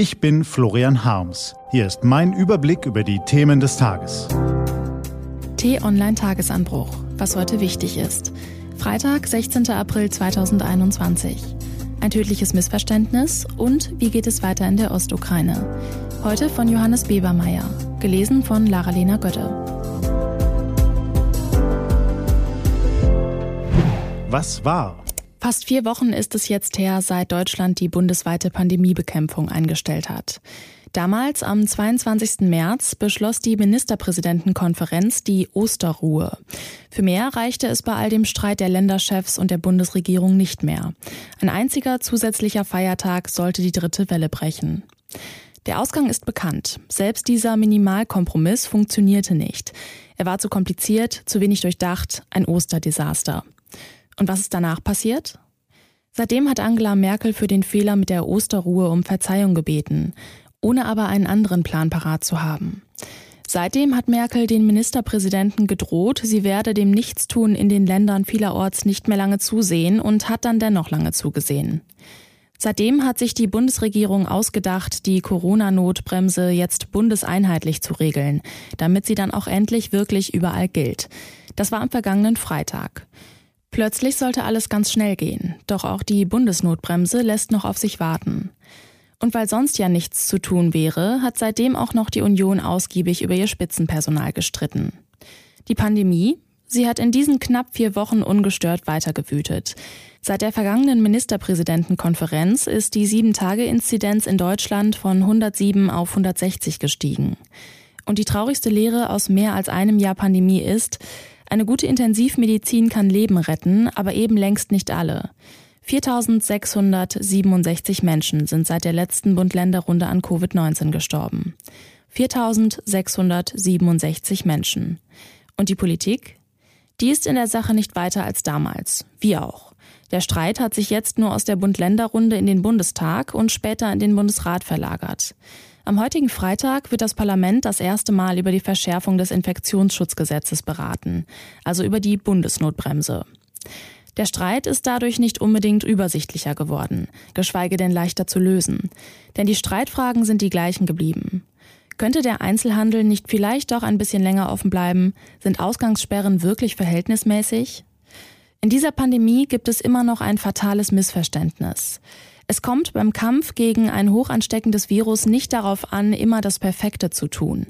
Ich bin Florian Harms. Hier ist mein Überblick über die Themen des Tages. T-Online Tagesanbruch. Was heute wichtig ist. Freitag, 16. April 2021. Ein tödliches Missverständnis und wie geht es weiter in der Ostukraine? Heute von Johannes Bebermeier. Gelesen von Lara-Lena Götte. Was war? Fast vier Wochen ist es jetzt her, seit Deutschland die bundesweite Pandemiebekämpfung eingestellt hat. Damals, am 22. März, beschloss die Ministerpräsidentenkonferenz die Osterruhe. Für mehr reichte es bei all dem Streit der Länderchefs und der Bundesregierung nicht mehr. Ein einziger zusätzlicher Feiertag sollte die dritte Welle brechen. Der Ausgang ist bekannt. Selbst dieser Minimalkompromiss funktionierte nicht. Er war zu kompliziert, zu wenig durchdacht, ein Osterdesaster. Und was ist danach passiert? Seitdem hat Angela Merkel für den Fehler mit der Osterruhe um Verzeihung gebeten, ohne aber einen anderen Plan parat zu haben. Seitdem hat Merkel den Ministerpräsidenten gedroht, sie werde dem Nichtstun in den Ländern vielerorts nicht mehr lange zusehen und hat dann dennoch lange zugesehen. Seitdem hat sich die Bundesregierung ausgedacht, die Corona-Notbremse jetzt bundeseinheitlich zu regeln, damit sie dann auch endlich wirklich überall gilt. Das war am vergangenen Freitag. Plötzlich sollte alles ganz schnell gehen, doch auch die Bundesnotbremse lässt noch auf sich warten. Und weil sonst ja nichts zu tun wäre, hat seitdem auch noch die Union ausgiebig über ihr Spitzenpersonal gestritten. Die Pandemie, sie hat in diesen knapp vier Wochen ungestört weitergewütet. Seit der vergangenen Ministerpräsidentenkonferenz ist die Sieben-Tage-Inzidenz in Deutschland von 107 auf 160 gestiegen. Und die traurigste Lehre aus mehr als einem Jahr Pandemie ist, eine gute Intensivmedizin kann Leben retten, aber eben längst nicht alle. 4667 Menschen sind seit der letzten Bund-Länder-Runde an Covid-19 gestorben. 4667 Menschen. Und die Politik? Die ist in der Sache nicht weiter als damals. Wir auch. Der Streit hat sich jetzt nur aus der Bund-Länder-Runde in den Bundestag und später in den Bundesrat verlagert. Am heutigen Freitag wird das Parlament das erste Mal über die Verschärfung des Infektionsschutzgesetzes beraten, also über die Bundesnotbremse. Der Streit ist dadurch nicht unbedingt übersichtlicher geworden, geschweige denn leichter zu lösen. Denn die Streitfragen sind die gleichen geblieben. Könnte der Einzelhandel nicht vielleicht doch ein bisschen länger offen bleiben? Sind Ausgangssperren wirklich verhältnismäßig? In dieser Pandemie gibt es immer noch ein fatales Missverständnis. Es kommt beim Kampf gegen ein hochansteckendes Virus nicht darauf an, immer das Perfekte zu tun.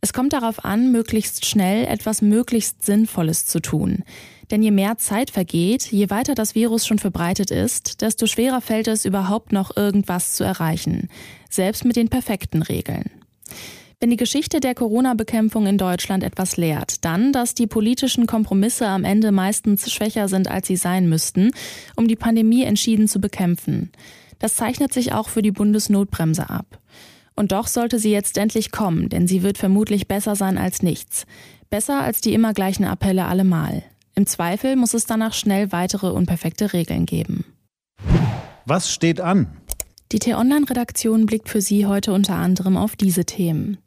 Es kommt darauf an, möglichst schnell etwas möglichst Sinnvolles zu tun. Denn je mehr Zeit vergeht, je weiter das Virus schon verbreitet ist, desto schwerer fällt es überhaupt noch irgendwas zu erreichen, selbst mit den perfekten Regeln. Wenn die Geschichte der Corona-Bekämpfung in Deutschland etwas lehrt, dann, dass die politischen Kompromisse am Ende meistens schwächer sind, als sie sein müssten, um die Pandemie entschieden zu bekämpfen. Das zeichnet sich auch für die Bundesnotbremse ab. Und doch sollte sie jetzt endlich kommen, denn sie wird vermutlich besser sein als nichts. Besser als die immer gleichen Appelle allemal. Im Zweifel muss es danach schnell weitere unperfekte Regeln geben. Was steht an? Die T-Online-Redaktion blickt für Sie heute unter anderem auf diese Themen.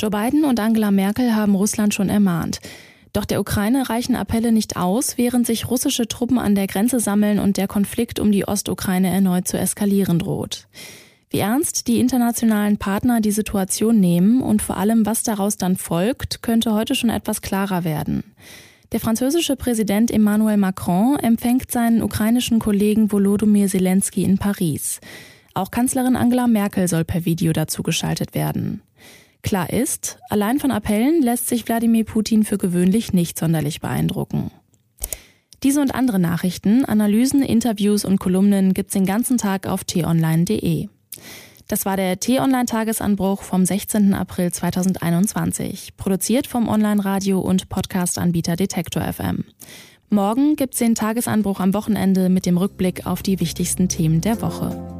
Joe Biden und Angela Merkel haben Russland schon ermahnt. Doch der Ukraine reichen Appelle nicht aus, während sich russische Truppen an der Grenze sammeln und der Konflikt um die Ostukraine erneut zu eskalieren droht. Wie ernst die internationalen Partner die Situation nehmen und vor allem, was daraus dann folgt, könnte heute schon etwas klarer werden. Der französische Präsident Emmanuel Macron empfängt seinen ukrainischen Kollegen Volodymyr Zelensky in Paris. Auch Kanzlerin Angela Merkel soll per Video dazugeschaltet werden. Klar ist, allein von Appellen lässt sich Wladimir Putin für gewöhnlich nicht sonderlich beeindrucken. Diese und andere Nachrichten, Analysen, Interviews und Kolumnen gibt's den ganzen Tag auf t-online.de. Das war der T-Online-Tagesanbruch vom 16. April 2021, produziert vom Online-Radio- und Podcast-Anbieter Detektor FM. Morgen gibt's den Tagesanbruch am Wochenende mit dem Rückblick auf die wichtigsten Themen der Woche.